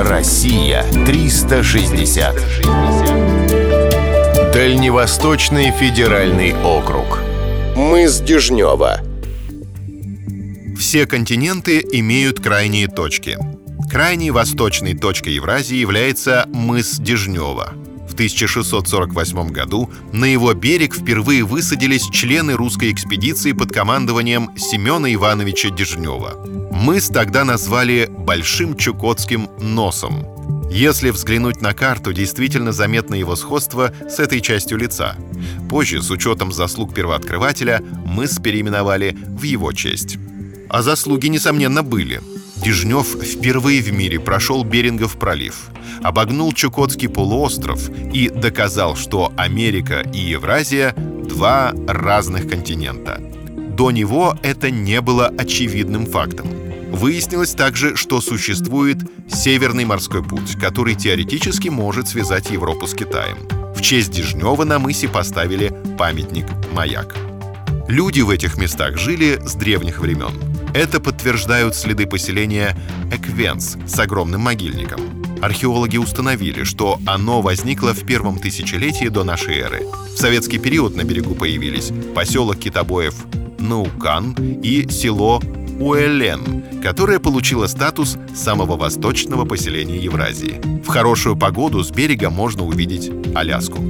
Россия 360. Дальневосточный федеральный округ. Мыс Дежнева. Все континенты имеют крайние точки. Крайней восточной точкой Евразии является мыс Дежнева. В 1648 году на его берег впервые высадились члены русской экспедиции под командованием Семена Ивановича Дежнева. Мыс тогда назвали «Большим Чукотским носом». Если взглянуть на карту, действительно заметно его сходство с этой частью лица. Позже, с учетом заслуг первооткрывателя, мыс переименовали в его честь. А заслуги, несомненно, были. Дежнев впервые в мире прошел Берингов пролив, обогнул Чукотский полуостров и доказал, что Америка и Евразия — два разных континента. До него это не было очевидным фактом. Выяснилось также, что существует Северный морской путь, который теоретически может связать Европу с Китаем. В честь Дежнева на мысе поставили памятник «Маяк». Люди в этих местах жили с древних времен. Это подтверждают следы поселения Эквенс с огромным могильником. Археологи установили, что оно возникло в первом тысячелетии до нашей эры. В советский период на берегу появились поселок китобоев Наукан и село Уэлен, которое получило статус самого восточного поселения Евразии. В хорошую погоду с берега можно увидеть Аляску.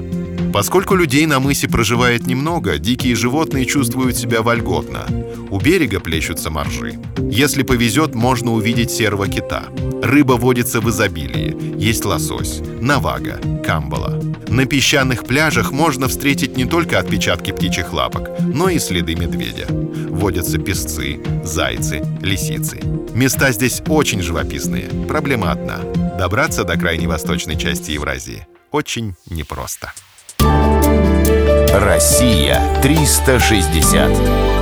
Поскольку людей на мысе проживает немного, дикие животные чувствуют себя вольготно. У берега плещутся моржи. Если повезет, можно увидеть серого кита. Рыба водится в изобилии. Есть лосось, навага, камбала. На песчаных пляжах можно встретить не только отпечатки птичьих лапок, но и следы медведя. Водятся песцы, зайцы, лисицы. Места здесь очень живописные. Проблема одна — добраться до крайней восточной части Евразии очень непросто. Россия 360.